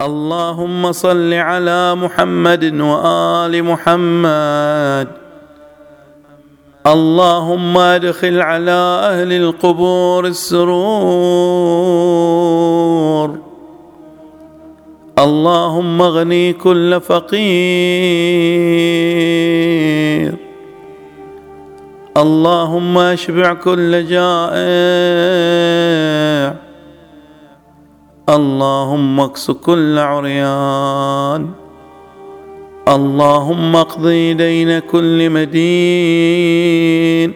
اللهم صل على محمد وآل محمد. اللهم ادخل على أهل القبور السرور. اللهم اغني كل فقير. اللهم اشبع كل جائع. اللهم إكس كل عريان. اللهم اقضي دين كل مدين.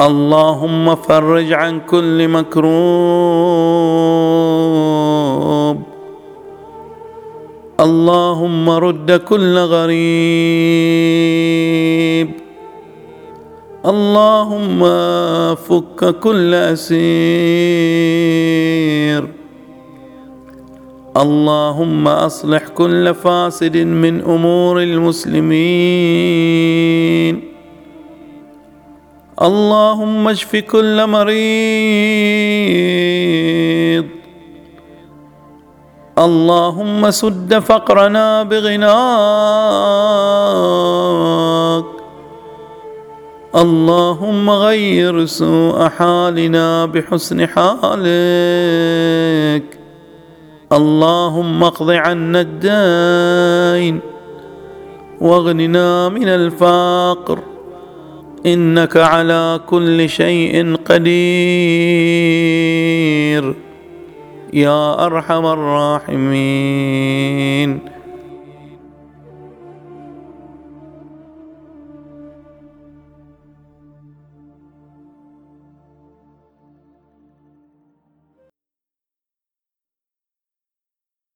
اللهم فرج عن كل مكروب. اللهم رد كل غريب. اللهم فك كل أسير. اللهم أصلح كل فاسد من أمور المسلمين. اللهم اشف كل مريض. اللهم سد فقرنا بغناك. اللهم غير سوء حالنا بحسن حالك. اللهم اقض عنا الدين واغننا من الفقر إنك على كل شيء قدير يا أرحم الراحمين